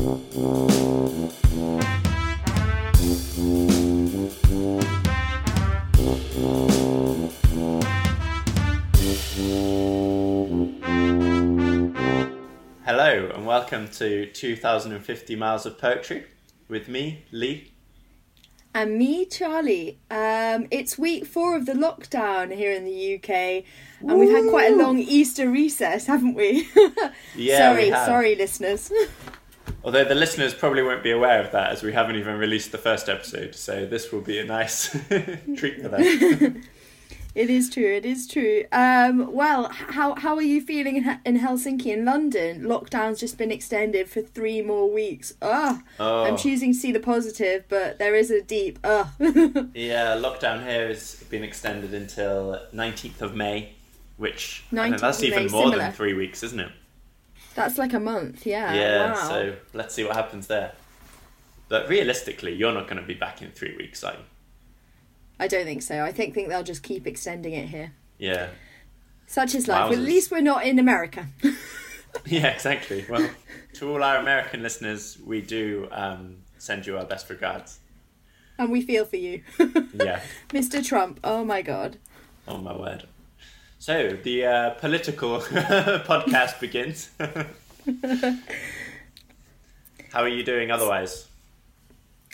Hello, and welcome to 2050 Miles of Poetry with me, Lee. And me, Charlie. Um, it's week four of the lockdown here in the UK, and we've had quite a long Easter recess, haven't we? Yeah, sorry, we sorry, listeners. Although the listeners probably won't be aware of that as we haven't even released the first episode, so this will be a nice treat for them. it is true. It is true. Um, well, how how are you feeling in, in Helsinki in London? Lockdown's just been extended for three more weeks. Ugh. Oh. I'm choosing to see the positive, but there is a deep ugh. Yeah, lockdown here has been extended until 19th of May, which I think 19th that's even May, more similar. than three weeks, isn't it? That's like a month. Yeah. yeah, Wow. so let's see what happens there. But realistically, you're not going to be back in three weeks, are you? I don't think so. I think think they'll just keep extending it here. Yeah. Such is life. At least we're not in America. Yeah, exactly. Well, to all our American listeners, we do um, send you our best regards. and we feel for you. Yeah. Mr. Trump. Oh my god. Oh my word. So the uh, political podcast begins. How are you doing otherwise?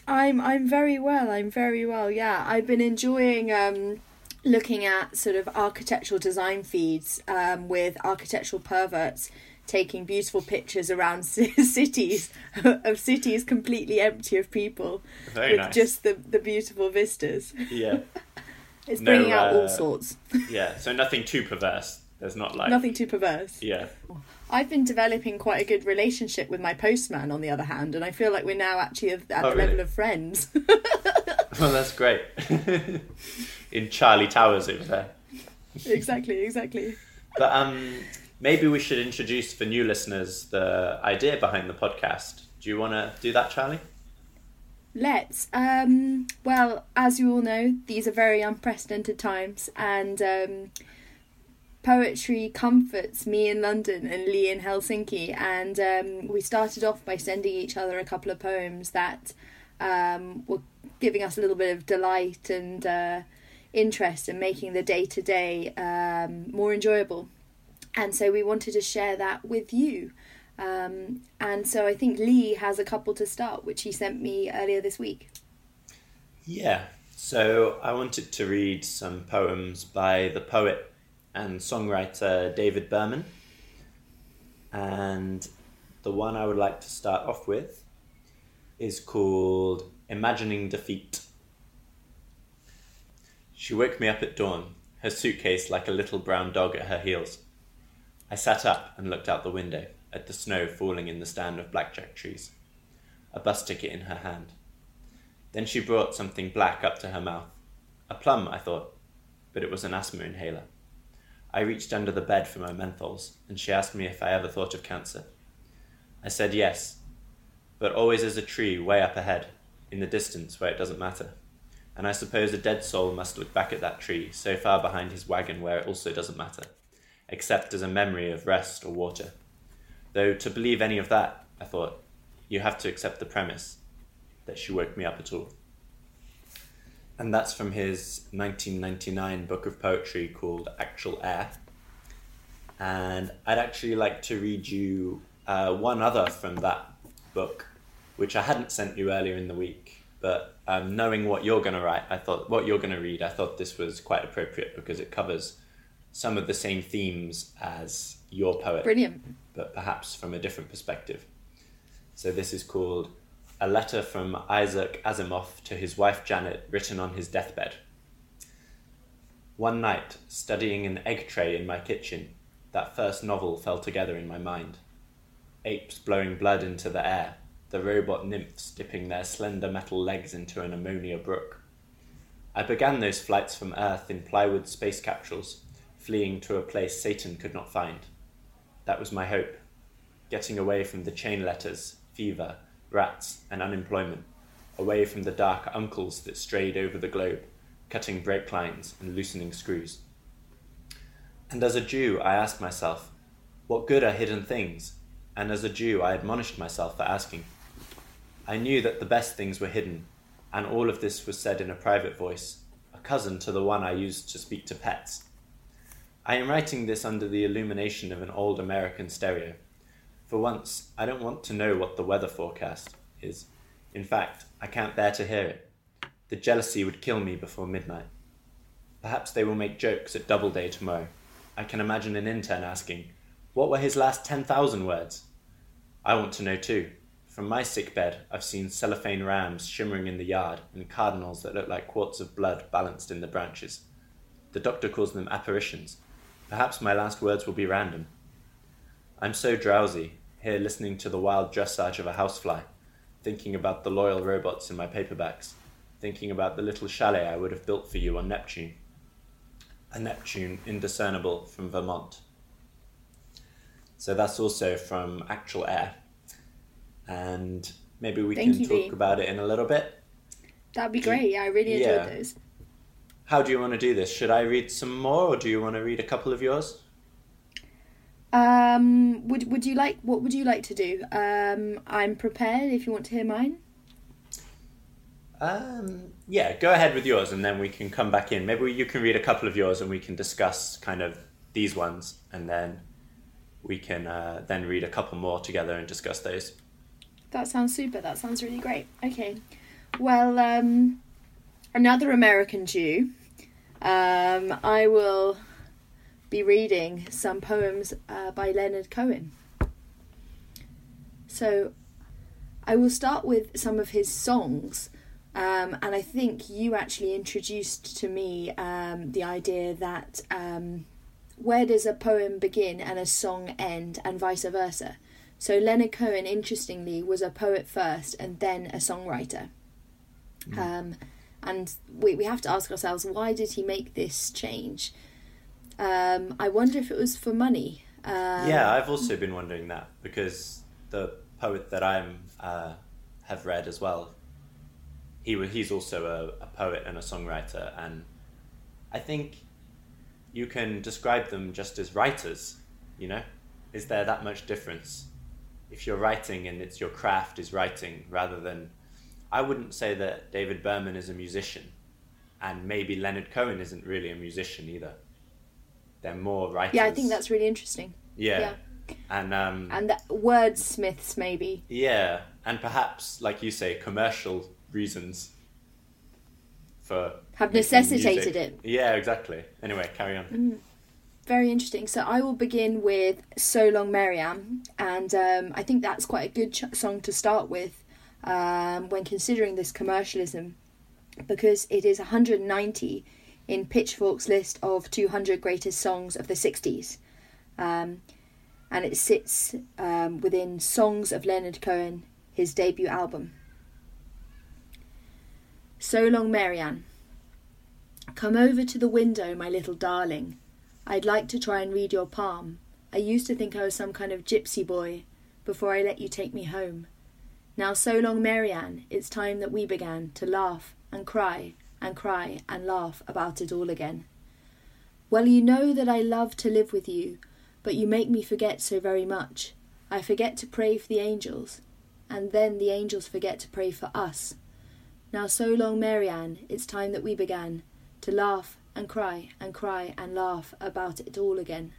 I'm I'm very well. I'm very well. Yeah, I've been enjoying um, looking at sort of architectural design feeds um, with architectural perverts taking beautiful pictures around ci- cities of cities completely empty of people Very with nice. just the the beautiful vistas. Yeah, It's No, bringing out all uh, sorts. yeah. So nothing too perverse. There's not like Nothing too perverse. Yeah, I've been developing quite a good relationship with my postman, on the other hand, and I feel like we're now actually at at Oh, the really? level of friends. well that's great. In Charlie Towers over there. exactly, exactly. But um, maybe we should introduce for new listeners the idea behind the podcast. Do you want to do that, Charlie? Let's. Um, well, as you all know, these are very unprecedented times, and um, poetry comforts me in London and Lee in Helsinki. And um, we started off by sending each other a couple of poems that um, were giving us a little bit of delight and uh, interest and making the day to day more enjoyable. And so we wanted to share that with you. Um, and so I think Lee has a couple to start, which he sent me earlier this week. Yeah. So I wanted to read some poems by the poet and songwriter David Berman. And the one I would like to start off with is called Imagining Defeat. She woke me up at dawn, her suitcase like a little brown dog at her heels. I sat up and looked out the window at the snow falling in the stand of blackjack trees, a bus ticket in her hand. Then she brought something black up to her mouth. A plum, I thought, but it was an asthma inhaler. I reached under the bed for my menthols, and she asked me if I ever thought of cancer. I said yes, but always as a tree way up ahead, in the distance where it doesn't matter. And I suppose a dead soul must look back at that tree so far behind his wagon where it also doesn't matter, except as a memory of rest or water. Though to believe any of that, I thought, you have to accept the premise that she woke me up at all. And that's from his 1999 book of poetry called Actual Air. And I'd actually like to read you uh, one other from that book, which I hadn't sent you earlier in the week. But um, knowing what you're going to write, I thought, what you're going to read, I thought this was quite appropriate because it covers some of the same themes as your poet Brilliant. but perhaps from a different perspective. So this is called A Letter from Isaac Asimov to his wife Janet, written on his deathbed. One night, studying an egg tray in my kitchen, that first novel fell together in my mind. Apes blowing blood into the air, the robot nymphs dipping their slender metal legs into an ammonia brook. I began those flights from Earth in plywood space capsules, fleeing to a place Satan could not find. That was my hope. Getting away from the chain letters, fever, rats, and unemployment. Away from the dark uncles that strayed over the globe, cutting brake lines and loosening screws. And as a Jew, I asked myself, what good are hidden things? and as a Jew, I admonished myself for asking. I knew that the best things were hidden, and all of this was said in a private voice, a cousin to the one I used to speak to pets. I am writing this under the illumination of an old American stereo. For once, I don't want to know what the weather forecast is. In fact, I can't bear to hear it. The jealousy would kill me before midnight. Perhaps they will make jokes at Doubleday tomorrow. I can imagine an intern asking, What were his last 10,000 words? I want to know too. From my sick bed, I've seen cellophane rams shimmering in the yard and cardinals that look like quarts of blood balanced in the branches. The doctor calls them apparitions. Perhaps my last words will be random. I'm so drowsy, here listening to the wild dressage of a housefly, thinking about the loyal robots in my paperbacks, thinking about the little chalet I would have built for you on Neptune. A Neptune indiscernible from Vermont. So that's also from Actual Air. And maybe we Thank can you, talk Dee. about it in a little bit. That'd be great. Yeah, I really enjoyed Yeah. those. How do you want to do this? Should I read some more or do you want to read a couple of yours? Um, would would you like what would you like to do? Um, I'm prepared if you want to hear mine. Um, yeah, go ahead with yours and then we can come back in. Maybe you can read a couple of yours and we can discuss kind of these ones and then we can uh, then read a couple more together and discuss those. That sounds super. That sounds really great. Okay. Well, um, another American Jew. Um, I will be reading some poems uh, by Leonard Cohen. So, I will start with some of his songs. Um, and I think you actually introduced to me um, the idea that um, where does a poem begin and a song end, and vice versa. So Leonard Cohen, interestingly, was a poet first and then a songwriter. Um, and we, we have to ask ourselves, why did he make this change? Um, I wonder if it was for money. Um, yeah, I've also been wondering that because the poet that I'm uh, have read as well, he he's also a, a poet and a songwriter, and I think you can describe them just as writers. You know, is there that much difference? If you're writing and it's your craft is writing, rather than, I wouldn't say that David Berman is a musician, and maybe Leonard Cohen isn't really a musician either. They're more writers. Yeah, I think that's really interesting. Yeah. Yeah. And um And that wordsmiths, maybe. yeah, and perhaps like you say commercial reasons for Have necessitated music. it. Yeah, exactly. Anyway, carry on. Very interesting. So I will begin with "So Long, Marianne," and um, I think that's quite a good ch- song to start with um, when considering this commercialism, because it is 190 in Pitchfork's list of 200 greatest songs of the 60s, um, and it sits um, within "Songs of Leonard Cohen," his debut album. "So Long, Marianne." Come over to the window, my little darling. I'd like to try and read your palm. I used to think I was some kind of gypsy boy before I let you take me home. Now, so long, Marianne, it's time that we began to laugh and cry and cry and laugh about it all again. Well, you know that I love to live with you, but you make me forget so very much. I forget to pray for the angels, and then the angels forget to pray for us. Now, so long, Marianne, it's time that we began to laugh and cry and cry and laugh about it all again.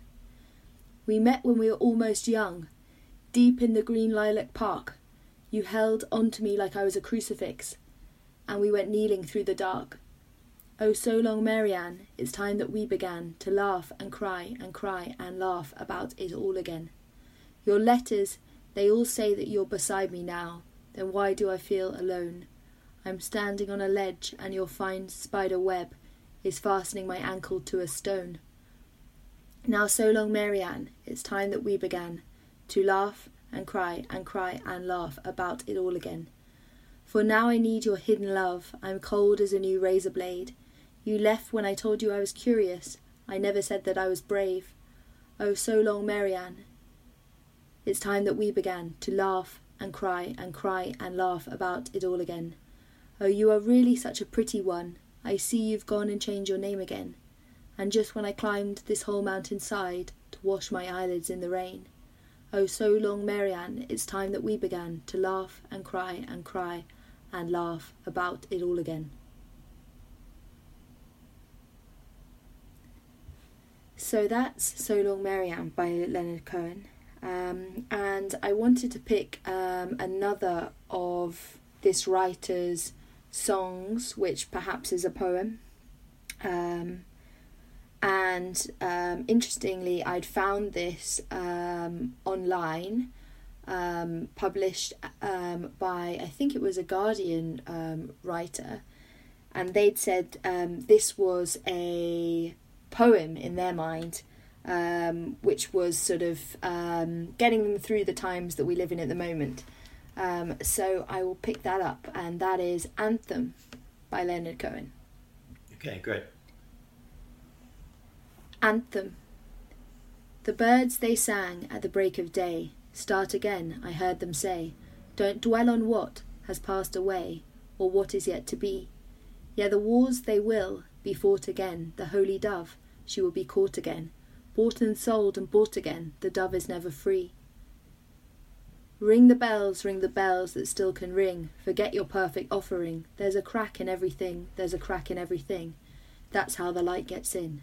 We met when we were almost young, deep in the green lilac park. You held on to me like I was a crucifix, and we went kneeling through the dark. Oh, so long, Marianne, it's time that we began to laugh and cry and cry and laugh about it all again. Your letters, they all say that you're beside me now, then why do I feel alone? I'm standing on a ledge, and your fine spider web is fastening my ankle to a stone. Now, so long, Marianne, it's time that we began to laugh and cry and cry and laugh about it all again. For now I need your hidden love. I'm cold as a new razor blade. You left when I told you I was curious. I never said that I was brave. Oh, so long, Marianne. It's time that we began to laugh and cry and cry and laugh about it all again. Oh, you are really such a pretty one. I see you've gone and changed your name again. And just when I climbed this whole mountain side to wash my eyelids in the rain. Oh, so long, Marianne, it's time that we began to laugh and cry and cry and laugh about it all again. So that's So Long Marianne by Leonard Cohen. Um, and I wanted to pick um, another of this writer's songs, which perhaps is a poem. Um, and um, interestingly, I'd found this um, online, um, published um, by I think it was a Guardian um, writer, and they'd said um, this was a poem in their mind, which was sort of getting them through the times that we live in at the moment. so I will pick that up, and that is Anthem by Leonard Cohen. Okay, great. Anthem. The birds they sang at the break of day start again, I heard them say. Don't dwell on what has passed away, or what is yet to be. Yea, the wars they will be fought again, the holy dove, she will be caught again. Bought and sold and bought again, the dove is never free. Ring the bells, ring the bells that still can ring. Forget your perfect offering. There's a crack in everything, there's a crack in everything. That's how the light gets in.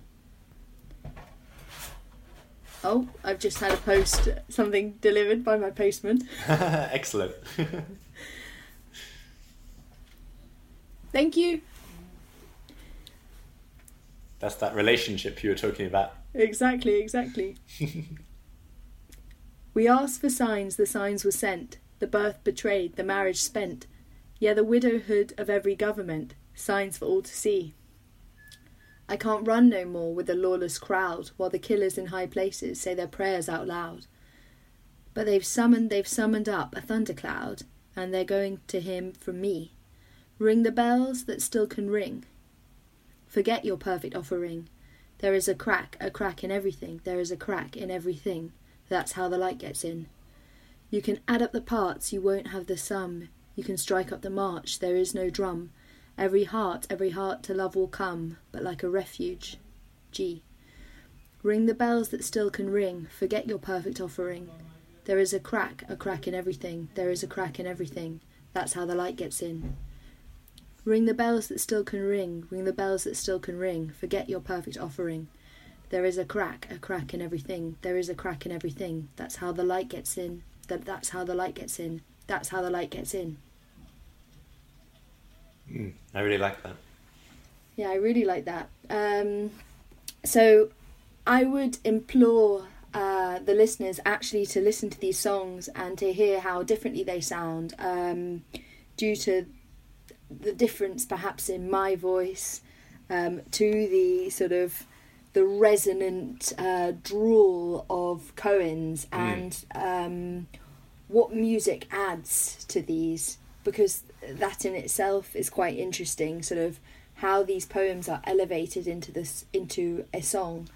Oh, I've just had a post, something delivered by my postman. Excellent. Thank you. That's that relationship you were talking about. Exactly, exactly. we asked for signs, the signs were sent, the birth betrayed, the marriage spent, yea, the widowhood of every government, signs for all to see. I can't run no more with the lawless crowd while the killers in high places say their prayers out loud. But they've summoned, they've summoned up a thundercloud, and they're going to him from me. Ring the bells that still can ring. Forget your perfect offering. There is a crack, a crack in everything. There is a crack in everything. That's how the light gets in. You can add up the parts, you won't have the sum. You can strike up the march, there is no drum. Every heart, every heart to love will come, but like a refuge. G. Ring the bells that still can ring, forget your perfect offering. There is a crack, a crack in everything, there is a crack in everything. That's how the light gets in. Ring the bells that still can ring, ring the bells that still can ring, forget your perfect offering. There is a crack, a crack in everything, there is a crack in everything. That's how the light gets in. That that's how the light gets in. That's how the light gets in. Mm, I really like that. Yeah, I really like that. Um, so I would implore uh, the listeners actually to listen to these songs and to hear how differently they sound um, due to the difference perhaps in my voice um, to the sort of the resonant uh, drawl of Cohen's mm. and um, what music adds to these because that in itself is quite interesting. Sort of how these poems are elevated into this into a song.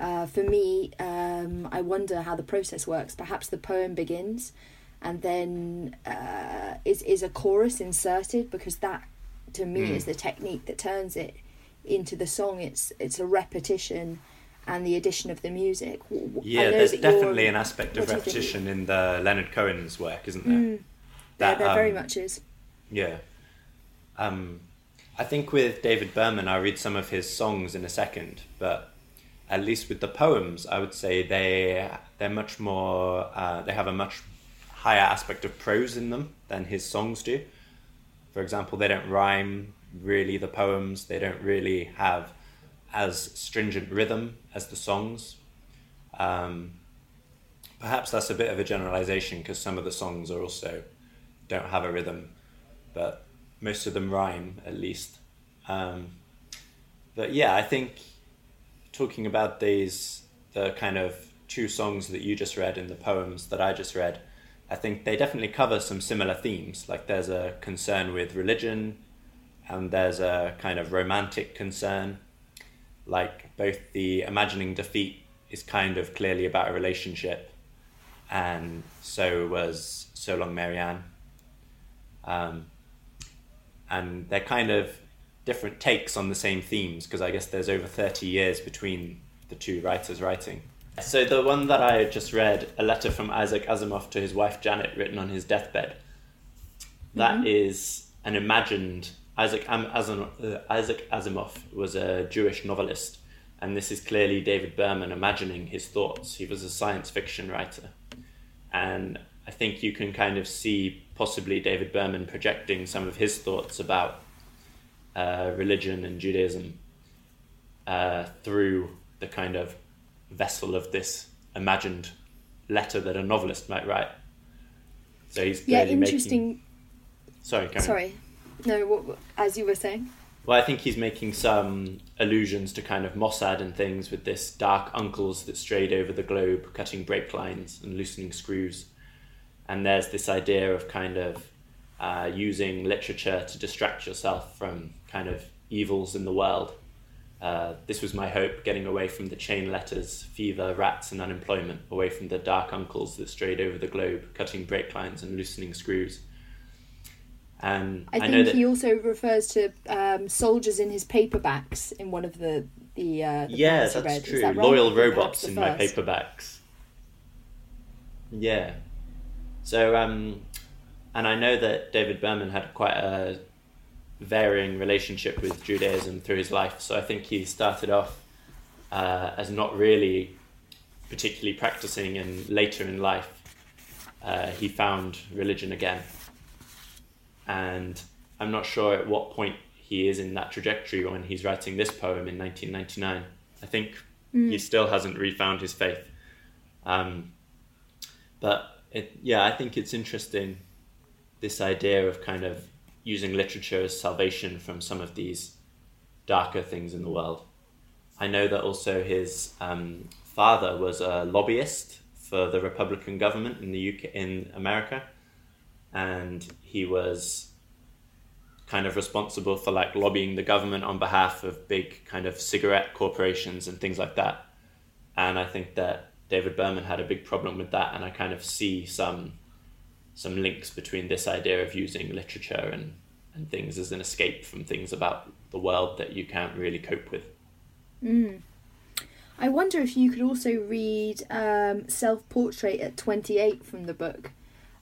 Uh, for me, um, I wonder how the process works. Perhaps the poem begins, and then uh, is is a chorus inserted because that, to me, mm. is the technique that turns it into the song. It's it's a repetition and the addition of the music. Yeah, there's definitely an aspect of repetition in the Leonard Cohen's work, isn't there? Mm. That, there, there um, very much is. Yeah. Um, I think with David Berman, I'll read some of his songs in a second, but at least with the poems, I would say they they're much more uh, they have a much higher aspect of prose in them than his songs do. For example, they don't rhyme really. The poems they don't really have as stringent rhythm as the songs. Um, perhaps that's a bit of a generalization because some of the songs are also don't have a rhythm, but most of them rhyme at least. Um, but yeah, I think talking about these, the kind of two songs that you just read and the poems that I just read, I think they definitely cover some similar themes. Like there's a concern with religion, and there's a kind of romantic concern. Like both the imagining defeat is kind of clearly about a relationship, and so was So Long Marianne. Um, and they're kind of different takes on the same themes because I guess there's over 30 years between the two writers writing. So the one that I just read, a letter from Isaac Asimov to his wife Janet, written on his deathbed. That Mhm. is an imagined Isaac Am- Asim- uh, Isaac Asimov was a Jewish novelist, and this is clearly David Berman imagining his thoughts. He was a science fiction writer, and I think you can kind of see possibly David Berman projecting some of his thoughts about uh, religion and Judaism uh, through the kind of vessel of this imagined letter that a novelist might write. So he's Yeah, clearly making. interesting. Sorry. Sorry. No, what- as you were saying. Well, I think he's making some allusions to kind of Mossad and things with this dark uncles that strayed over the globe, cutting brake lines and loosening screws. And there's this idea of kind of uh, using literature to distract yourself from kind of evils in the world. Uh, this was my hope, getting away from the chain letters, fever, rats, and unemployment, away from the dark uncles that strayed over the globe, cutting brake lines and loosening screws. And I I, think that he also refers to um, soldiers in his paperbacks in one of the the, uh, the yeah, that's. True. that? Loyal robots in my paperbacks. Yeah. So, um, and I know that David Berman had quite a varying relationship with Judaism through his life. So I think he started off uh, as not really particularly practicing, and later in life, uh, he found religion again. And I'm not sure at what point he is in that trajectory when he's writing this poem in 1999. I think he still hasn't refound his faith. Um, but it, yeah, I think it's interesting this idea of kind of using literature as salvation from some of these darker things in the world. I know that also his um, father was a lobbyist for the Republican government in the UK in America, and he was kind of responsible for like lobbying the government on behalf of big kind of cigarette corporations and things like that. And I think that David Berman had a big problem with that, and I kind of see some some links between this idea of using literature and, and things as an escape from things about the world that you can't really cope with. Mm. I wonder if you could also read um, Self Portrait at 28 from the book.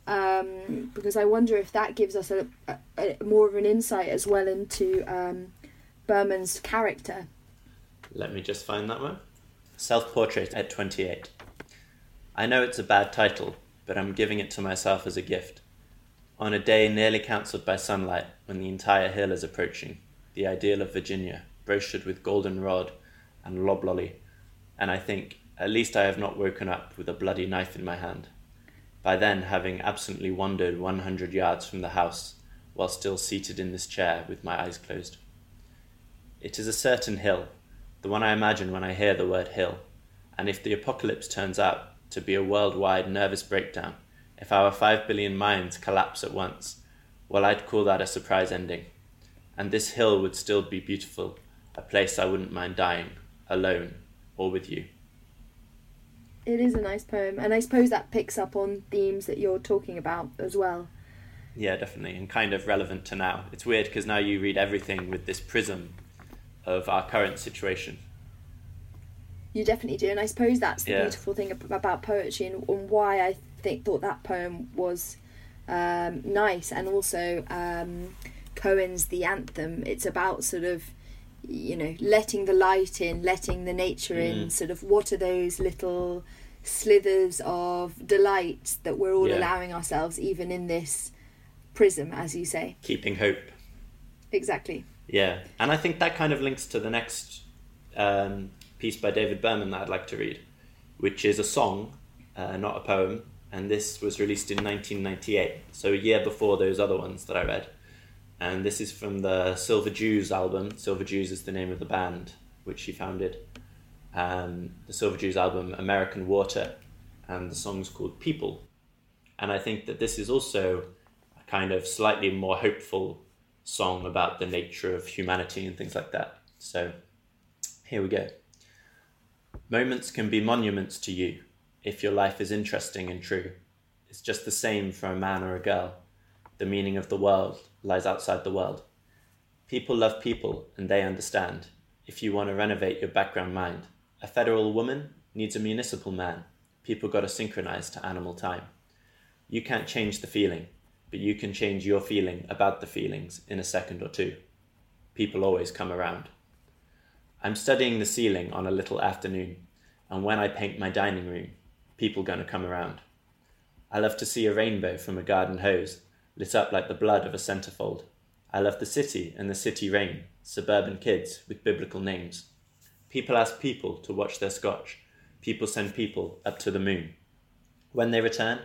Um, because I wonder if that gives us a, a, a more of an insight as well into um, Berman's character. Let me just find that one. Self Portrait at 28. I know it's a bad title, but I'm giving it to myself as a gift. On a day nearly cancelled by sunlight, when the entire hill is approaching, the ideal of Virginia, brochured with goldenrod and loblolly, and I think, at least I have not woken up with a bloody knife in my hand. By then, having absently wandered one hundred yards from the house, while still seated in this chair with my eyes closed. It is a certain hill, the one I imagine when I hear the word hill, and if the apocalypse turns out to be a worldwide nervous breakdown, if our five billion minds collapse at once, well, I'd call that a surprise ending. And this hill would still be beautiful, a place I wouldn't mind dying, alone, or with you. It is a nice poem, and I suppose that picks up on themes that you're talking about as well. Yeah, definitely, and kind of relevant to now. It's weird because now you read everything with this prism of our current situation. You definitely do, and I suppose that's the Yeah. beautiful thing about poetry and, and why I think thought that poem was um, nice, and also um, Cohen's "The Anthem." It's about sort of you know letting the light in, letting the nature in. Mm. Sort of what are those little slithers of delight that we're all Yeah. allowing ourselves, even in this prism, as you say. Keeping hope. Exactly. Yeah, and I think that kind of links to the next um, piece by David Berman that I'd like to read, which is a song, uh, not a poem, and this was released in 1998, so a year before those other ones that I read. And this is from the Silver Jews album. Silver Jews is the name of the band which he founded. Um, the Silver Jews album, American Water, and the song's called People. And I think that this is also a kind of slightly more hopeful song about the nature of humanity and things like that. So here we go. Moments can be monuments to you if your life is interesting and true. It's just the same for a man or a girl. The meaning of the world lies outside the world. People love people and they understand. If you want to renovate your background mind, a federal woman, needs a municipal man. People got to synchronize to animal time. You can't change the feeling, but you can change your feeling about the feelings in a second or two. People always come around. I'm studying the ceiling on a little afternoon, and when I paint my dining room, people gonna come around. I love to see a rainbow from a garden hose, lit up like the blood of a centerfold. I love the city and the city rain, suburban kids with biblical names. People ask people to watch their scotch. People send people up to the moon. When they return,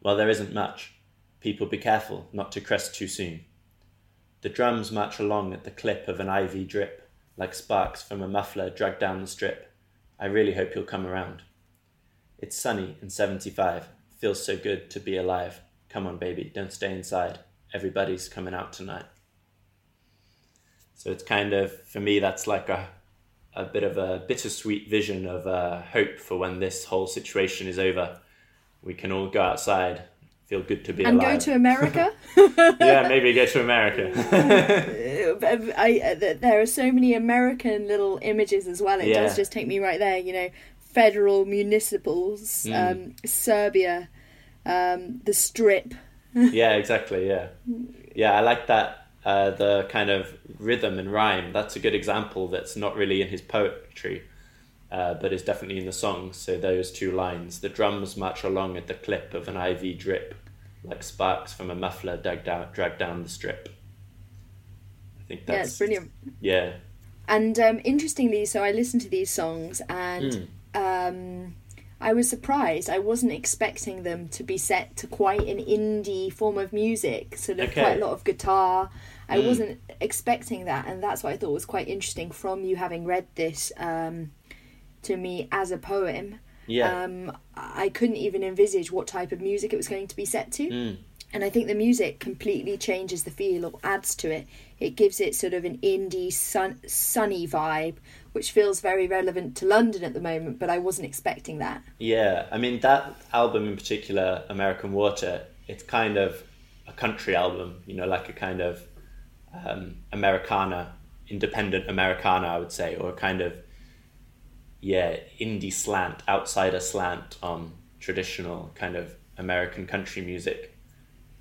well, there isn't much. People be careful not to crest too soon. The drums march along at the clip of an ivy drip, like sparks from a muffler dragged down the strip. I really hope you'll come around. It's sunny and 75. Feels so good to be alive. Come on, baby, don't stay inside. Everybody's coming out tonight. So it's kind of, for me, that's like a, a bit of a bittersweet vision of uh, hope for when this whole situation is over. We can all go outside, feel good to be and alive. go to America. yeah, maybe go to America. I, I, there are so many American little images as well. It Yeah. does just take me right there. You know, federal municipals, Mm. um, suburbia, um, the Strip. yeah, exactly. Yeah, yeah. I like that. Uh, the kind of rhythm and rhyme. That's a good example. That's not really in his poetry, uh, but is definitely in the song. So those two lines: the drums march along at the clip of an IV drip, like sparks from a muffler dragged down, dragged down the strip. I think that's Yeah, it's brilliant. Yeah. And um, interestingly, so I listened to these songs and Mm. um, I was surprised. I wasn't expecting them to be set to quite an indie form of music, sort of Okay. quite a lot of guitar. I Mm. wasn't expecting that, and that's what I thought was quite interesting from you having read this um, to me as a poem. Yeah. Um, I couldn't even envisage what type of music it was going to be set to. Mm. And I think the music completely changes the feel or adds to it. It gives it sort of an indie, sun, sunny vibe, which feels very relevant to London at the moment, but I wasn't expecting that. Yeah, I mean that album in particular, American Water. It's kind of a country album, you know, like a kind of um, Americana, independent Americana, I would say, or a kind of yeah indie slant, outsider slant on traditional kind of American country music,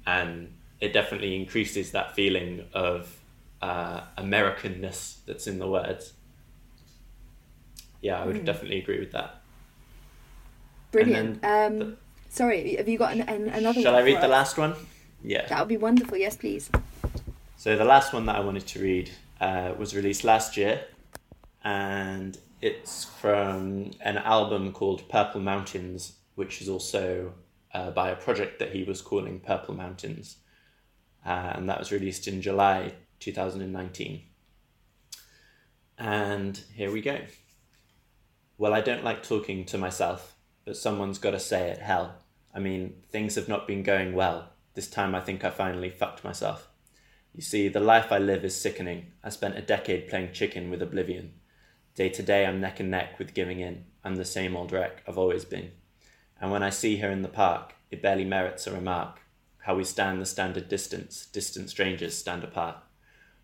and it definitely increases that feeling of uh, Americanness that's in the words. Yeah, I would Mm. definitely agree with that. Brilliant. Um, sorry, have you got an, an, another Shall I read the us? last one? Yeah. That would be wonderful. Yes, please. So the last one that I wanted to read uh, was released last year, and it's from an album called Purple Mountains, which is also uh, by a project that he was calling Purple Mountains, uh, and that was released in July 2019. And here we go. Well, I don't like talking to myself, but someone's got to say it. Hell, I mean, things have not been going well. This time I think I finally fucked myself. You see, the life I live is sickening. I spent a decade playing chicken with oblivion. Day to day, I'm neck and neck with giving in. I'm the same old wreck I've always been. And when I see her in the park, it barely merits a remark. How we stand the standard distance, distant strangers stand apart.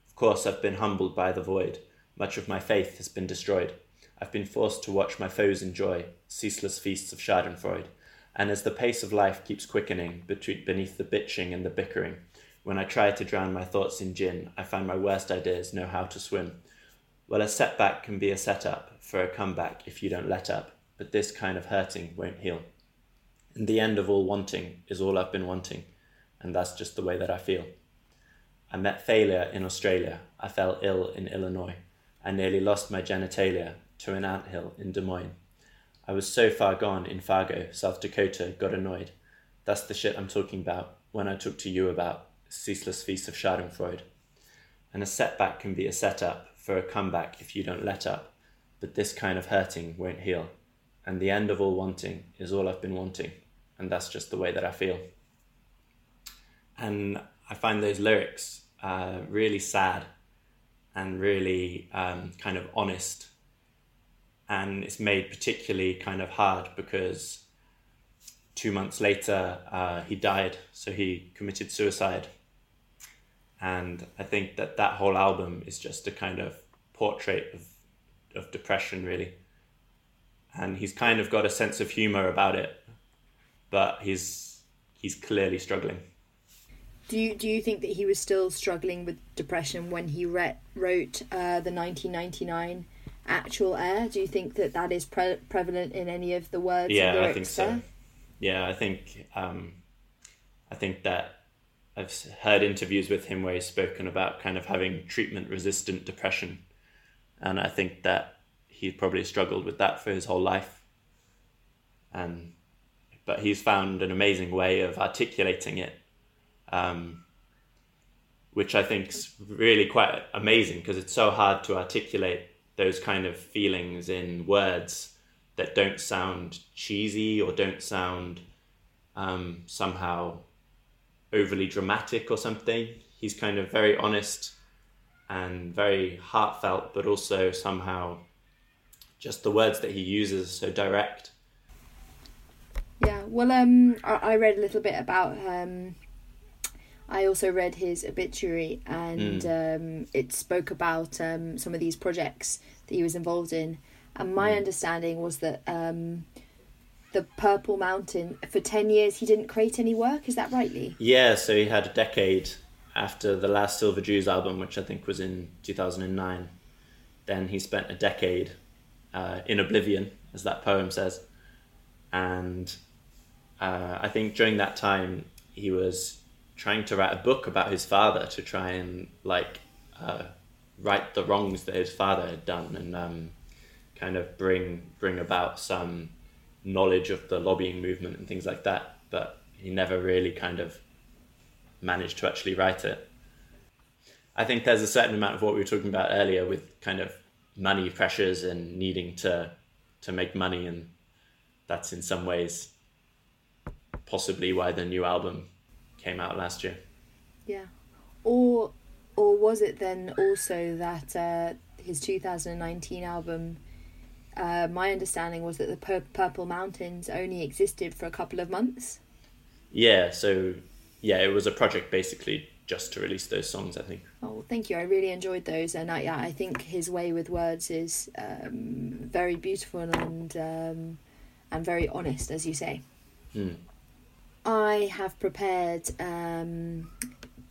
Of course, I've been humbled by the void. Much of my faith has been destroyed. I've been forced to watch my foes enjoy ceaseless feasts of Schadenfreude. And as the pace of life keeps quickening beneath the bitching and the bickering, when I try to drown my thoughts in gin, I find my worst ideas know how to swim. Well, a setback can be a setup for a comeback if you don't let up, but this kind of hurting won't heal. And the end of all wanting is all I've been wanting, and that's just the way that I feel. I met failure in Australia. I fell ill in Illinois. I nearly lost my genitalia to an anthill in Des Moines. I was so far gone in Fargo, South Dakota, got annoyed. That's the shit I'm talking about when I talk to you about ceaseless feast of Schadenfreude. And a setback can be a setup for a comeback if you don't let up, but this kind of hurting won't heal. And the end of all wanting is all I've been wanting, and that's just the way that I feel. And I find those lyrics uh, really sad and really um, kind of honest. And it's made particularly kind of hard because two months later uh, he died, so he committed suicide. And I think that that whole album is just a kind of portrait of, of depression, really. and he's kind of got a sense of humor about it, but he's he's clearly struggling. Do you do you think that he was still struggling with depression when he re- wrote uh, the 1999 actual air? Do you think that that is pre- prevalent in any of the words? Yeah, I think so. There? Yeah, I think um, I think that I've heard interviews with him where he's spoken about kind of having treatment resistant depression, and I think that he probably struggled with that for his whole life. And but he's found an amazing way of articulating it um, which I think is really quite amazing because it's so hard to articulate those kind of feelings in words that don't sound cheesy or don't sound um, somehow overly dramatic or something. He's kind of very honest and very heartfelt, but also somehow just the words that he uses are so direct. Yeah, well, um, I, I read a little bit about um, I also read his obituary, and mm. um, it spoke about um, some of these projects that he was involved in. And my mm. understanding was that um, the Purple Mountain, for 10 years, he didn't create any work. Is that rightly? Yeah, so he had a decade after the last Silver Jews album, which I think was in 2009. Then he spent a decade uh, in oblivion, as that poem says. And uh, I think during that time, he was trying to write a book about his father to try and like uh, right the wrongs that his father had done and um, kind of bring bring about some knowledge of the lobbying movement and things like that. But he never really kind of managed to actually write it. I think there's a certain amount of what we were talking about earlier with kind of money pressures and needing to to make money and that's in some ways possibly why the new album came out last year. Yeah, or or was it then also that uh, his 2019 album? Uh, my understanding was that the Pur- Purple Mountains only existed for a couple of months. Yeah, so yeah, it was a project basically just to release those songs. I think. Oh, thank you. I really enjoyed those, and I, yeah, I think his way with words is um, very beautiful and um, and very honest, as you say. Mm. I have prepared um,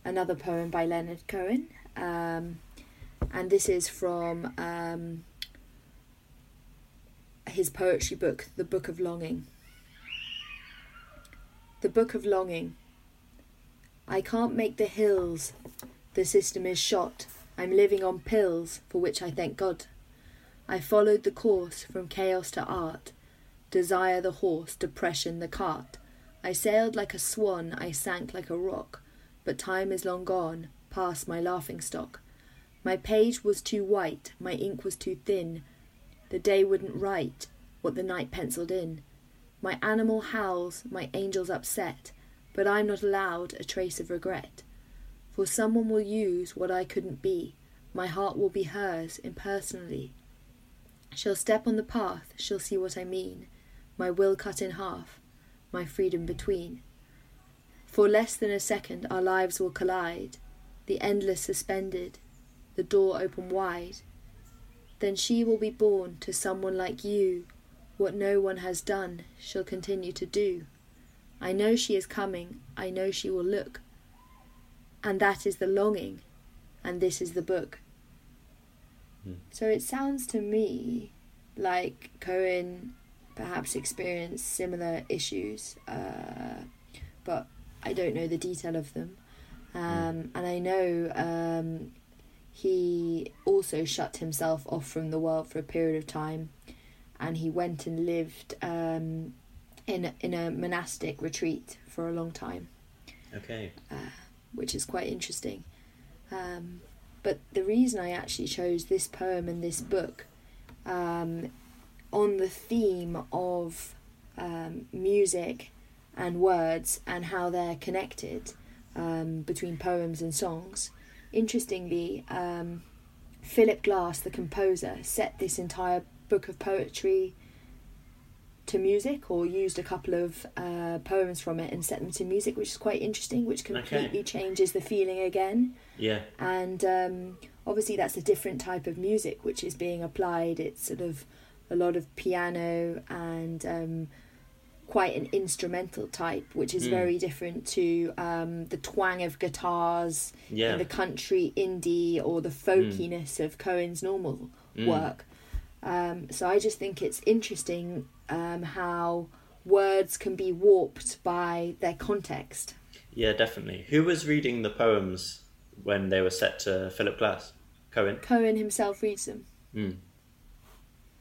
another poem by Leonard Cohen, um, and this is from um, his poetry book, The Book of Longing. The Book of Longing. I can't make the hills, the system is shot. I'm living on pills, for which I thank God. I followed the course from chaos to art, desire the horse, depression the cart. I sailed like a swan, I sank like a rock, but time is long gone, past my laughing stock. My page was too white, my ink was too thin. The day wouldn't write what the night penciled in. My animal howls, my angel's upset, but I'm not allowed a trace of regret. For someone will use what I couldn't be, my heart will be hers impersonally. She'll step on the path, she'll see what I mean, my will cut in half, my freedom between. For less than a second our lives will collide, the endless suspended, the door open wide. Then she will be born to someone like you, what no one has done she'll continue to do. I know she is coming, I know she will look. And that is the longing, and this is the book. Mm. So it sounds to me like Cohen perhaps experienced similar issues, uh, but I don't know the detail of them. Um, mm. And I know um, he also shut himself off from the world for a period of time, and he went and lived um, in in a monastic retreat for a long time. Okay. Uh, which is quite interesting. Um, but the reason I actually chose this poem and this book um, on the theme of um, music and words and how they're connected um, between poems and songs. Interestingly, um, Philip Glass, the composer, set this entire book of poetry to music or used a couple of uh, poems from it and set them to music, which is quite interesting, which completely okay. changes the feeling again. Yeah. And um, obviously, that's a different type of music which is being applied. It's sort of a lot of piano and um, quite an instrumental type, which is Mm. very different to um, the twang of guitars Yeah. in the country indie or the folkiness of Cohen's normal Mm. work. Um, so I just think it's interesting um, how words can be warped by their context. Yeah, definitely. Who was reading the poems when they were set to Philip Glass? Cohen. Cohen himself reads them.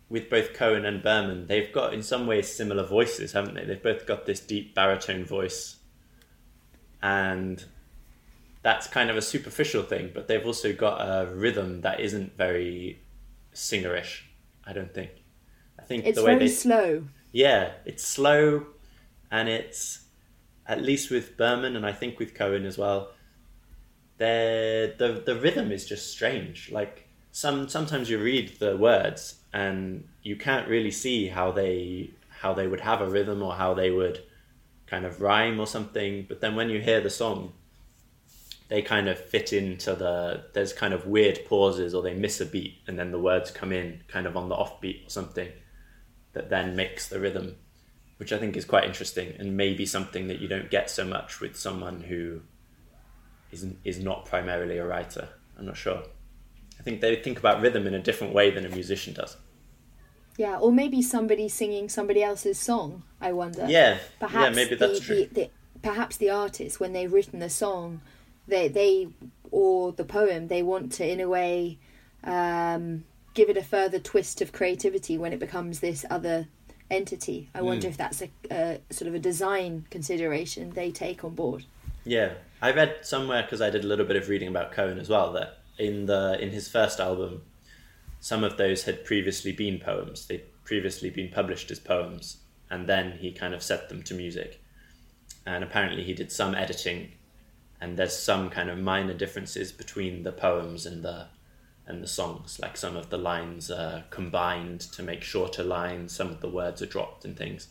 With both Cohen and Berman, they've got in some ways similar voices, haven't they? They've both got this deep baritone voice, and that's kind of a superficial thing. But they've also got a rhythm that isn't very singerish. I don't think. I think It's the way very they slow. yeah, it's slow, and it's at least with Berman and I think with Cohen as well. they're- the the rhythm is just strange. Like some sometimes you read the words and you can't really see how they how they would have a rhythm or how they would kind of rhyme or something. But then when you hear the song, they kind of fit into the there's kind of weird pauses or they miss a beat and then the words come in kind of on the offbeat or something that then makes the rhythm which I think is quite interesting and maybe something that you don't get so much with someone who is is not primarily a writer. I'm not sure. I think they think about rhythm in a different way than a musician does. Yeah, or maybe somebody singing somebody else's song. I wonder. Yeah, Perhaps yeah, maybe that's the, true. The, the, perhaps the artist, when they've written the song, they they or the poem, they want to in a way um, give it a further twist of creativity when it becomes this other entity. I wonder Mm. if that's a, a sort of a design consideration they take on board. Yeah, I read somewhere because I did a little bit of reading about Cohen as well that in the in his first album, some of those had previously been poems. They'd previously been published as poems, and then he kind of set them to music. And apparently, he did some editing, and there's some kind of minor differences between the poems and the and the songs. Like some of the lines are combined to make shorter lines. Some of the words are dropped and things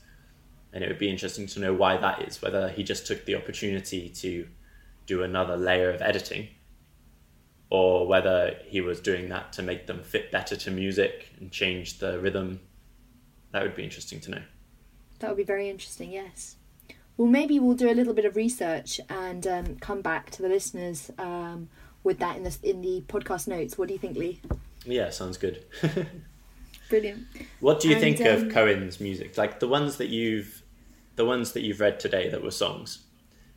and it would be interesting to know why that is whether he just took the opportunity to do another layer of editing or whether he was doing that to make them fit better to music and change the rhythm that would be interesting to know That would be very interesting. Yes. Well, maybe we'll do a little bit of research and um, come back to the listeners um, with that in the in the podcast notes. What do you think, Lee? yeah sounds good Brilliant. what do you And, think um, of cohen's music like the ones that you've the ones that you've read today that were songs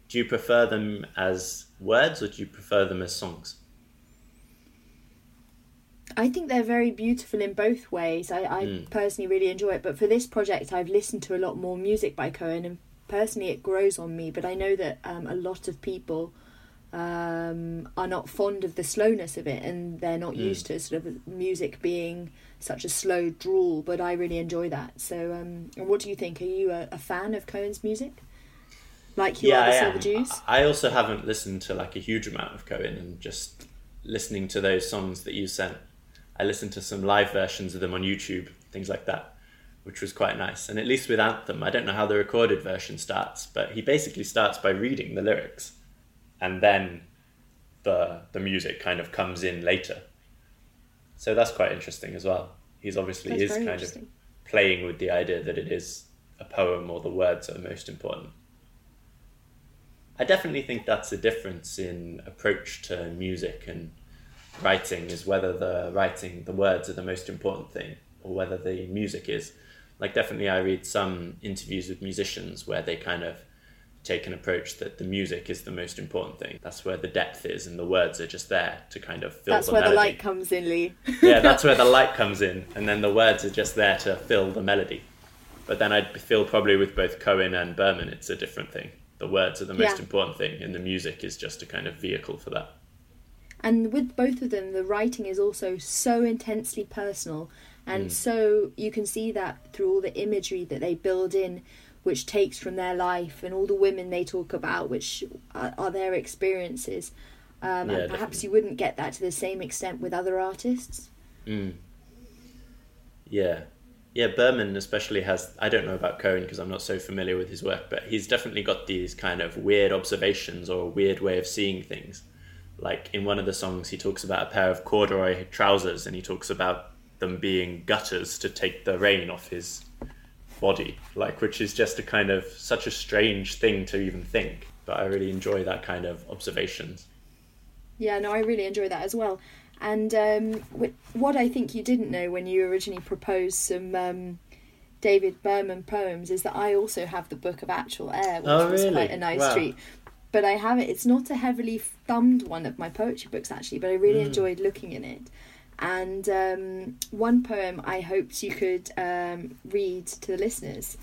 do you prefer them as words or do you prefer them as songs I think they're very beautiful in both ways. I, I Mm. personally really enjoy it, but for this project, I've listened to a lot more music by Cohen, and personally, it grows on me. But I know that um, a lot of people um, are not fond of the slowness of it, and they're not Mm. used to sort of music being such a slow drawl. But I really enjoy that. So, um, and what do you think? Are you a, a fan of Cohen's music? Like you are the I Silver am. Jews? I also haven't listened to like a huge amount of Cohen and just listening to those songs that you sent. I listened to some live versions of them on YouTube, things like that, which was quite nice. And at least with Anthem, I don't know how the recorded version starts, but he basically starts by reading the lyrics and then the the music kind of comes in later. So that's quite interesting as well. He's obviously That's is kind of playing with the idea that it is a poem or the words are most important. I definitely think that's a difference in approach to music and writing is whether the writing the words are the most important thing or whether the music is. Like definitely I read some interviews with musicians where they kind of take an approach that the music is the most important thing. That's where the depth is and the words are just there to kind of fill That's the where melody the light comes in, Lee. yeah, that's where the light comes in, and then the words are just there to fill the melody. But then I feel probably with both Cohen and Berman, it's a different thing. The words are the most Yeah. important thing, and the music is just a kind of vehicle for that. And with both of them, the writing is also so intensely personal, and Mm. so you can see that through all the imagery that they build in, which takes from their life, and all the women they talk about, which are, are their experiences. Um, Yeah, and perhaps definitely. you wouldn't get that to the same extent with other artists. Mm. Yeah. Yeah, Berman especially has. I don't know about Cohen because I'm not so familiar with his work, but he's definitely got these kind of weird observations or a weird way of seeing things. Like in one of the songs, he talks about a pair of corduroy trousers and he talks about them being gutters to take the rain off his body, like which is just a kind of such a strange thing to even think. But I really enjoy that kind of observations. Yeah, no, I really enjoy that as well. And um, what I think you didn't know when you originally proposed some um, David Berman poems is that I also have the Book of Actual Air, which Oh, was quite a nice Wow. treat. But I have it. It's not a heavily thumbed one of my poetry books actually, but I really Mm. enjoyed looking in it. And um, one poem I hoped you could um, read to the listeners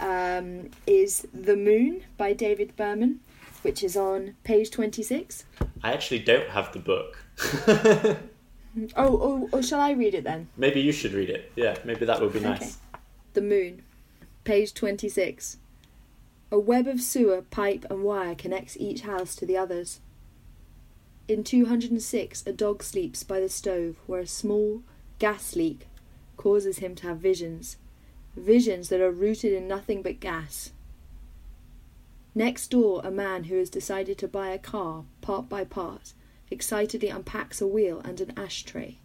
um, is "The Moon" by David Berman, which is on page twenty-six. I actually don't have the book. Oh, oh, or shall I read it then? maybe you should read it. Yeah, maybe that would be nice. Okay. The Moon, page 26. A web of sewer, pipe, and wire connects each house to the others. In 206, a dog sleeps by the stove where a small gas leak causes him to have visions. Visions that are rooted in nothing but gas. Next door, a man who has decided to buy a car, part by part, excitedly unpacks a wheel and an ashtray.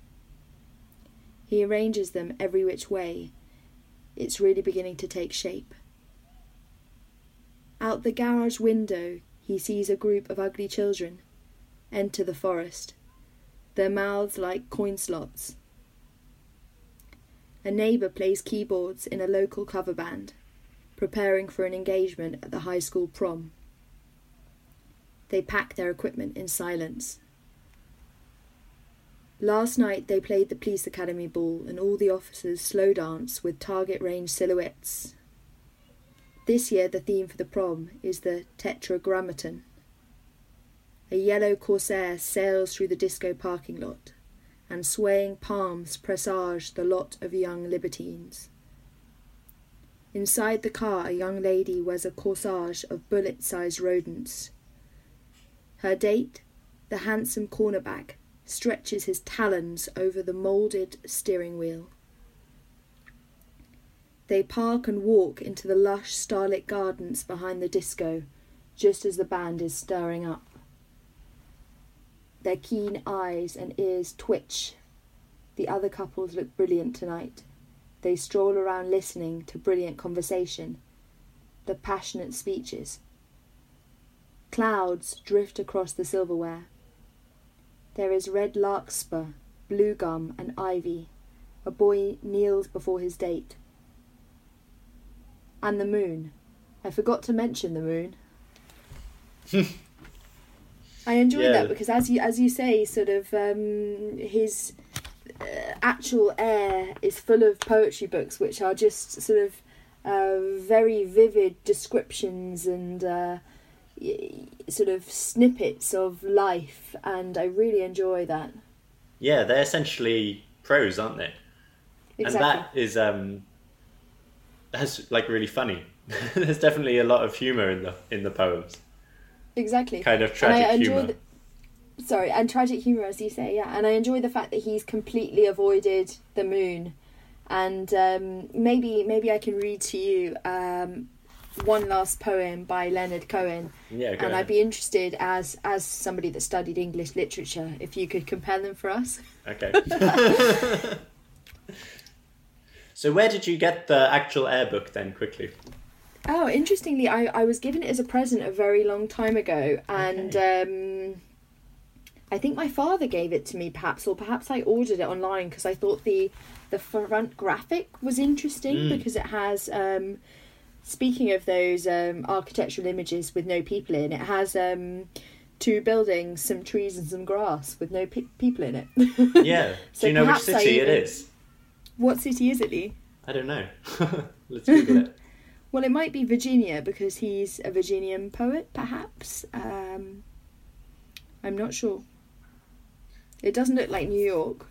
He arranges them every which way. It's really beginning to take shape. Out the garage window, he sees a group of ugly children enter the forest, their mouths like coin slots. A neighbour plays keyboards in a local cover band, preparing for an engagement at the high school prom. They pack their equipment in silence. Last night they played the police academy ball and all the officers slow dance with target range silhouettes. This year the theme for the prom is the tetragrammaton. A yellow corsair sails through the disco parking lot, and swaying palms presage the lot of young libertines. Inside the car, a young lady wears a corsage of bullet sized rodents. Her date, the handsome cornerback, stretches his talons over the moulded steering wheel. They park and walk into the lush starlit gardens behind the disco, just as the band is stirring up. Their keen eyes and ears twitch. The other couples look brilliant tonight. They stroll around listening to brilliant conversation, the passionate speeches. Clouds drift across the silverware. There is red larkspur, blue gum, and ivy. A boy kneels before his date. And the moon. I forgot to mention the moon. I enjoy Yeah. that because, as you as you say, sort of um, his uh, actual air is full of poetry books, which are just sort of uh, very vivid descriptions and uh, y- sort of snippets of life, and I really enjoy that. Yeah, they're essentially prose, aren't they? Exactly. And that is um that's like really funny. There's definitely a lot of humor in the in the poems. exactly. Kind of tragic humor. the, sorry and tragic humor as you say yeah and i enjoy the fact that he's completely avoided the moon and um, maybe maybe i can read to you um, one last poem by leonard cohen Yeah, go and ahead. i'd be interested as as somebody that studied english literature if you could compare them for us Okay. so where did you get the actual air book then quickly? Oh, interestingly, I, I was given it as a present a very long time ago, and um, I think my father gave it to me, perhaps, or perhaps I ordered it online because I thought the the front graphic was interesting Mm. because it has. Um, speaking of those um, architectural images with no people in, it has um, two buildings, some trees, and some grass with no pe- people in it. Yeah. So Do you know which city it even- is? What city is it, Lee? I don't know. Let's Google it. Well, it might be Virginia because he's a Virginian poet, perhaps. Um, I'm not sure. It doesn't look like New York.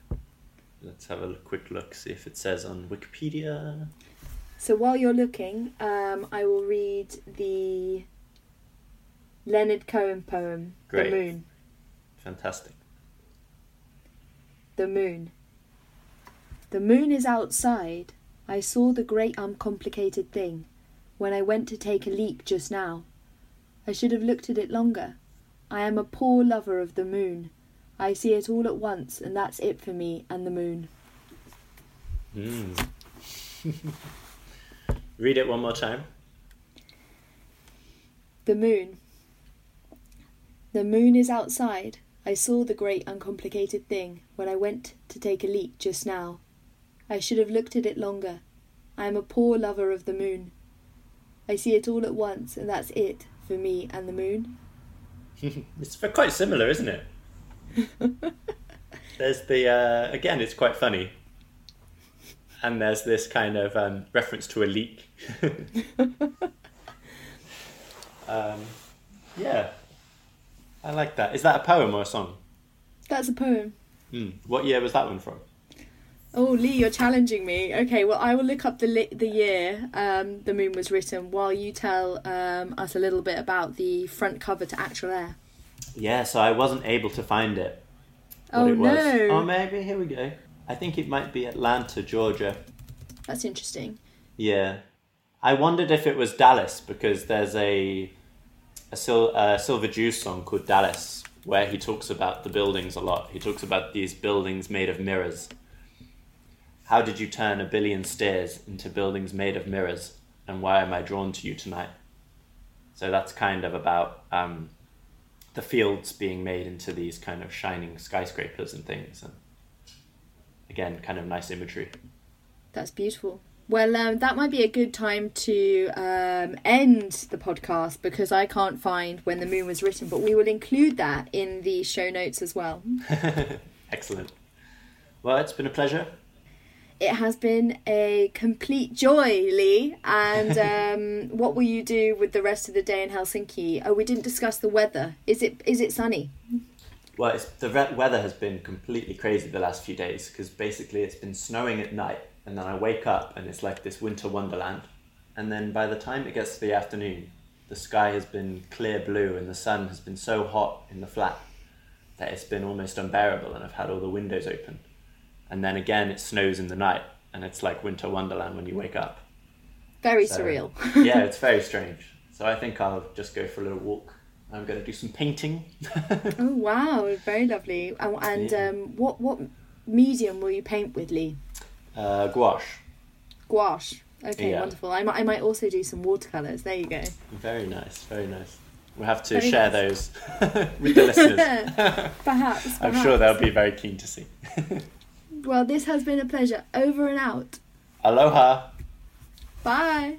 Let's have a quick look, see if it says on Wikipedia. So while you're looking, um, I will read the Leonard Cohen poem, Great. The Moon. Fantastic. The Moon. The moon is outside. I saw the great uncomplicated thing when I went to take a leap just now. I should have looked at it longer. I am a poor lover of the moon. I see it all at once, and that's it for me and the moon. Mm. Read it one more time. The moon. The moon is outside. I saw the great uncomplicated thing when I went to take a leak just now. I should have looked at it longer. I am a poor lover of the moon. I see it all at once, and that's it for me and the moon. it's quite similar, isn't it? there's the uh, again, it's quite funny, and there's this kind of um, reference to a leak. um, yeah, I like that. Is that a poem or a song? That's a poem. Hmm. What year was that one from? Oh, Lee, you're challenging me. Okay, well, I will look up the li- the year um, the moon was written while you tell um, us a little bit about the front cover to Actual Air. Yeah, so I wasn't able to find it. Oh it was. no! Oh, maybe here we go. I think it might be Atlanta, Georgia. That's interesting. Yeah, I wondered if it was Dallas because there's a a Sil- uh, Silver Jews song called Dallas where he talks about the buildings a lot. He talks about these buildings made of mirrors. How did you turn a billion stairs into buildings made of mirrors? And why am I drawn to you tonight? So that's kind of about um, the fields being made into these kind of shining skyscrapers and things. And again, kind of nice imagery. That's beautiful. Well, um, that might be a good time to um, end the podcast because I can't find when the moon was written, but we will include that in the show notes as well. Excellent. Well, it's been a pleasure. It has been a complete joy, Lee. And um, what will you do with the rest of the day in Helsinki? Oh, we didn't discuss the weather. Is it is it sunny? Well, it's, the re- weather has been completely crazy the last few days because basically it's been snowing at night, and then I wake up and it's like this winter wonderland. And then by the time it gets to the afternoon, the sky has been clear blue and the sun has been so hot in the flat that it's been almost unbearable, and I've had all the windows open. And then again, it snows in the night, and it's like winter wonderland when you wake up. Very So- surreal. yeah, it's very strange. So I think I'll just go for a little walk. I'm going to do some painting. oh wow, very lovely. And, and Yeah. um, what what medium will you paint with, Lee? Uh, gouache. Gouache. Okay, Yeah. wonderful. I might I might also do some watercolors. There you go. Very nice, very nice. We'll have to Very share nice. those with the listeners. Perhaps. I'm sure they'll be very keen to see. Well, this has been a pleasure. Over and out. Aloha! Bye.